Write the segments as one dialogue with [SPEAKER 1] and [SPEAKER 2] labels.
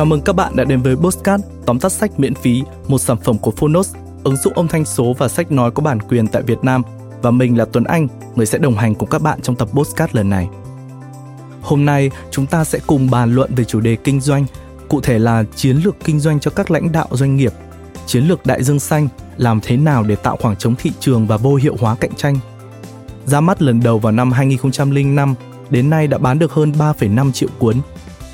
[SPEAKER 1] Chào mừng các bạn đã đến với Postcard, tóm tắt sách miễn phí, một sản phẩm của Phonos, ứng dụng âm thanh số và sách nói có bản quyền tại Việt Nam. Và mình là Tuấn Anh, người sẽ đồng hành cùng các bạn trong tập Postcard lần này. Hôm nay, chúng ta sẽ cùng bàn luận về chủ đề kinh doanh, cụ thể là chiến lược kinh doanh cho các lãnh đạo doanh nghiệp, chiến lược đại dương xanh, làm thế nào để tạo khoảng trống thị trường và vô hiệu hóa cạnh tranh. Ra mắt lần đầu vào năm 2005, đến nay đã bán được hơn 3,5 triệu cuốn.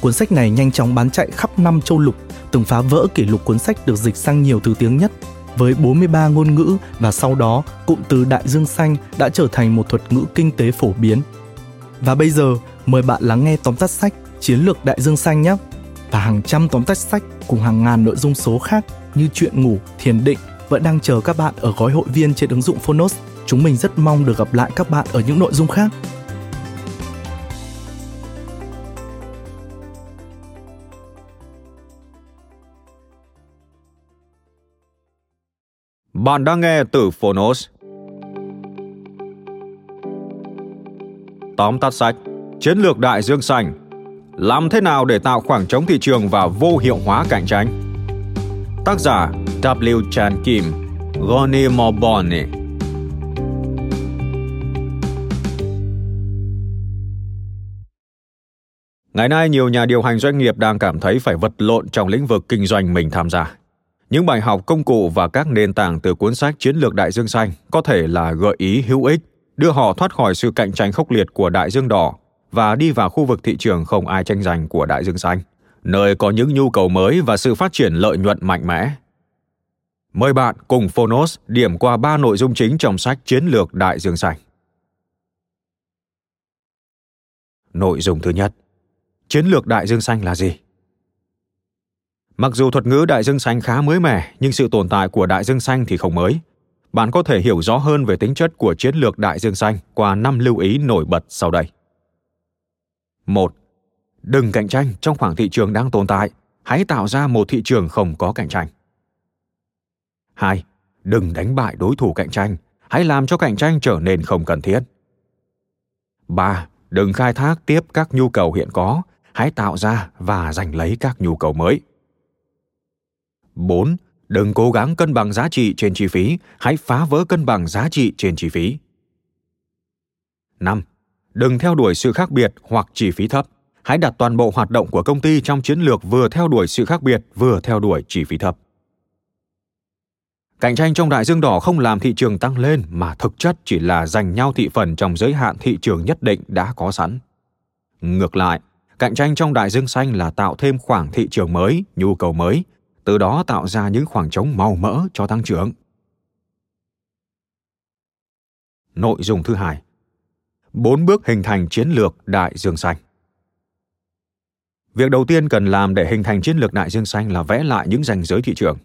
[SPEAKER 1] Cuốn sách này nhanh chóng bán chạy khắp năm châu lục, từng phá vỡ kỷ lục cuốn sách được dịch sang nhiều thứ tiếng nhất với 43 ngôn ngữ và sau đó cụm từ đại dương xanh đã trở thành một thuật ngữ kinh tế phổ biến. Và bây giờ, mời bạn lắng nghe tóm tắt sách Chiến lược đại dương xanh nhé. Và hàng trăm tóm tắt sách cùng hàng ngàn nội dung số khác như chuyện ngủ, thiền định vẫn đang chờ các bạn ở gói hội viên trên ứng dụng Phonos. Chúng mình rất mong được gặp lại các bạn ở những nội dung khác.
[SPEAKER 2] Bạn đang nghe từ Phonos. Tóm tắt sách Chiến lược đại dương xanh Làm thế nào để tạo khoảng trống thị trường và vô hiệu hóa cạnh tranh? Tác giả W. Chan Kim Goni Morboni Ngày nay, nhiều nhà điều hành doanh nghiệp đang cảm thấy phải vật lộn trong lĩnh vực kinh doanh mình tham gia. Những bài học công cụ và các nền tảng từ cuốn sách Chiến lược Đại Dương Xanh có thể là gợi ý hữu ích, đưa họ thoát khỏi sự cạnh tranh khốc liệt của Đại Dương Đỏ và đi vào khu vực thị trường không ai tranh giành của Đại Dương Xanh, nơi có những nhu cầu mới và sự phát triển lợi nhuận mạnh mẽ. Mời bạn cùng Phonos điểm qua ba nội dung chính trong sách Chiến lược Đại Dương Xanh. Nội dung thứ nhất, Chiến lược Đại Dương Xanh là gì? Mặc dù thuật ngữ đại dương xanh khá mới mẻ, nhưng sự tồn tại của đại dương xanh thì không mới. Bạn có thể hiểu rõ hơn về tính chất của chiến lược đại dương xanh qua năm lưu ý nổi bật sau đây. 1. Đừng cạnh tranh trong khoảng thị trường đang tồn tại, hãy tạo ra một thị trường không có cạnh tranh. 2. Đừng đánh bại đối thủ cạnh tranh, hãy làm cho cạnh tranh trở nên không cần thiết. 3. Đừng khai thác tiếp các nhu cầu hiện có, hãy tạo ra và giành lấy các nhu cầu mới. 4. Đừng cố gắng cân bằng giá trị trên chi phí, hãy phá vỡ cân bằng giá trị trên chi phí. 5. Đừng theo đuổi sự khác biệt hoặc chi phí thấp. Hãy đặt toàn bộ hoạt động của công ty trong chiến lược vừa theo đuổi sự khác biệt, vừa theo đuổi chi phí thấp. Cạnh tranh trong đại dương đỏ không làm thị trường tăng lên mà thực chất chỉ là giành nhau thị phần trong giới hạn thị trường nhất định đã có sẵn. Ngược lại, cạnh tranh trong đại dương xanh là tạo thêm khoảng thị trường mới, nhu cầu mới, từ đó tạo ra những khoảng trống màu mỡ cho tăng trưởng. Nội dung thứ hai bốn bước hình thành chiến lược đại dương xanh. Việc đầu tiên cần làm để hình thành chiến lược đại dương xanh là vẽ lại những ranh giới thị trường.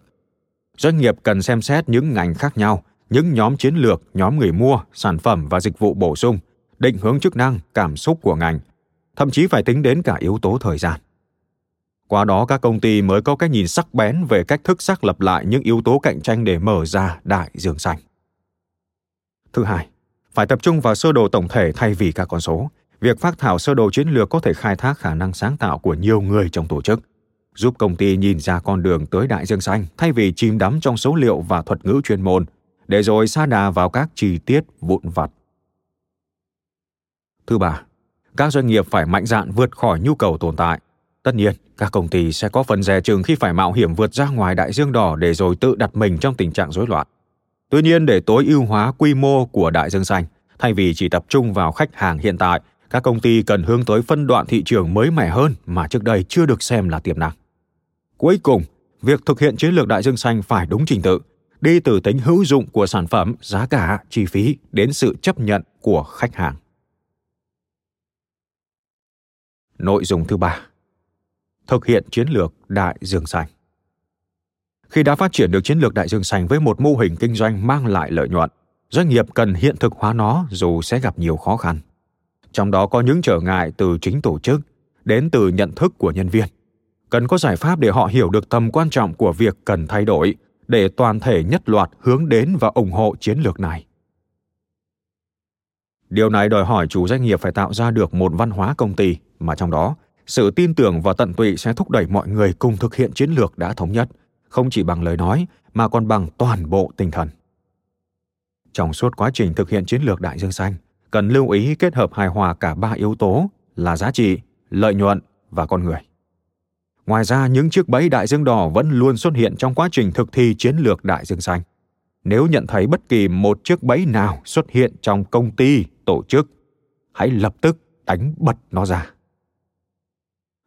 [SPEAKER 2] Doanh nghiệp cần xem xét những ngành khác nhau, những nhóm chiến lược, nhóm người mua, sản phẩm và dịch vụ bổ sung, định hướng chức năng, cảm xúc của ngành, thậm chí phải tính đến cả yếu tố thời gian. Qua đó các công ty mới có cái nhìn sắc bén về cách thức xác lập lại những yếu tố cạnh tranh để mở ra đại dương xanh. Thứ hai, phải tập trung vào sơ đồ tổng thể thay vì các con số. Việc phát thảo sơ đồ chiến lược có thể khai thác khả năng sáng tạo của nhiều người trong tổ chức, giúp công ty nhìn ra con đường tới đại dương xanh thay vì chìm đắm trong số liệu và thuật ngữ chuyên môn, để rồi sa đà vào các chi tiết vụn vặt. Thứ ba, các doanh nghiệp phải mạnh dạn vượt khỏi nhu cầu tồn tại Tất nhiên, các công ty sẽ có phần dè chừng khi phải mạo hiểm vượt ra ngoài đại dương đỏ để rồi tự đặt mình trong tình trạng rối loạn. Tuy nhiên, để tối ưu hóa quy mô của đại dương xanh, thay vì chỉ tập trung vào khách hàng hiện tại, các công ty cần hướng tới phân đoạn thị trường mới mẻ hơn mà trước đây chưa được xem là tiềm năng. Cuối cùng, việc thực hiện chiến lược đại dương xanh phải đúng trình tự, đi từ tính hữu dụng của sản phẩm, giá cả, chi phí đến sự chấp nhận của khách hàng. Nội dung thứ ba thực hiện chiến lược đại dương xanh. Khi đã phát triển được chiến lược đại dương xanh với một mô hình kinh doanh mang lại lợi nhuận, doanh nghiệp cần hiện thực hóa nó dù sẽ gặp nhiều khó khăn. Trong đó có những trở ngại từ chính tổ chức, đến từ nhận thức của nhân viên. Cần có giải pháp để họ hiểu được tầm quan trọng của việc cần thay đổi, để toàn thể nhất loạt hướng đến và ủng hộ chiến lược này. Điều này đòi hỏi chủ doanh nghiệp phải tạo ra được một văn hóa công ty mà trong đó sự tin tưởng và tận tụy sẽ thúc đẩy mọi người cùng thực hiện chiến lược đã thống nhất, không chỉ bằng lời nói mà còn bằng toàn bộ tinh thần. Trong suốt quá trình thực hiện chiến lược đại dương xanh, cần lưu ý kết hợp hài hòa cả ba yếu tố là giá trị, lợi nhuận và con người. Ngoài ra, những chiếc bẫy đại dương đỏ vẫn luôn xuất hiện trong quá trình thực thi chiến lược đại dương xanh. Nếu nhận thấy bất kỳ một chiếc bẫy nào xuất hiện trong công ty, tổ chức, hãy lập tức đánh bật nó ra.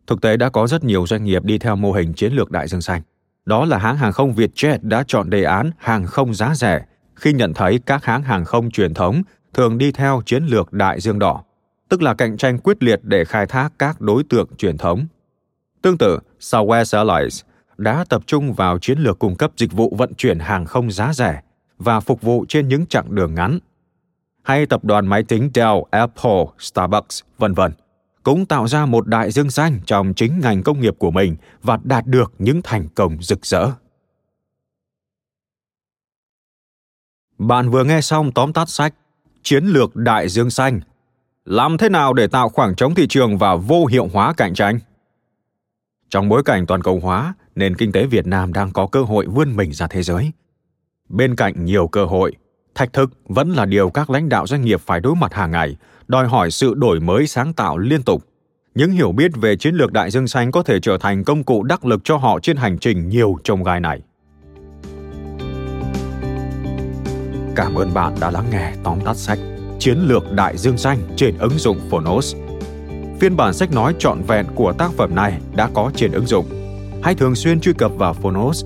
[SPEAKER 2] Thực tế đã có rất nhiều doanh nghiệp đi theo mô hình chiến lược đại dương xanh. Đó là hãng hàng không Vietjet đã chọn đề án hàng không giá rẻ khi nhận thấy các hãng hàng không truyền thống thường đi theo chiến lược đại dương đỏ, tức là cạnh tranh quyết liệt để khai thác các đối tượng truyền thống. Tương tự, Southwest Airlines đã tập trung vào chiến lược cung cấp dịch vụ vận chuyển hàng không giá rẻ và phục vụ trên những chặng đường ngắn. Hay tập đoàn máy tính Dell, Apple, Starbucks, vân vân cũng tạo ra một đại dương xanh trong chính ngành công nghiệp của mình và đạt được những thành công rực rỡ. Bạn vừa nghe xong tóm tắt sách Chiến lược đại dương xanh. Làm thế nào để tạo khoảng trống thị trường và vô hiệu hóa cạnh tranh? Trong bối cảnh toàn cầu hóa, nền kinh tế Việt Nam đang có cơ hội vươn mình ra thế giới. Bên cạnh nhiều cơ hội, thách thức vẫn là điều các lãnh đạo doanh nghiệp phải đối mặt hàng ngày, đòi hỏi sự đổi mới sáng tạo liên tục. Những hiểu biết về chiến lược đại dương xanh có thể trở thành công cụ đắc lực cho họ trên hành trình nhiều trông gai này. Cảm ơn bạn đã lắng nghe tóm tắt sách Chiến lược đại dương xanh trên ứng dụng Phonos. Phiên bản sách nói trọn vẹn của tác phẩm này đã có trên ứng dụng. Hãy thường xuyên truy cập vào Phonos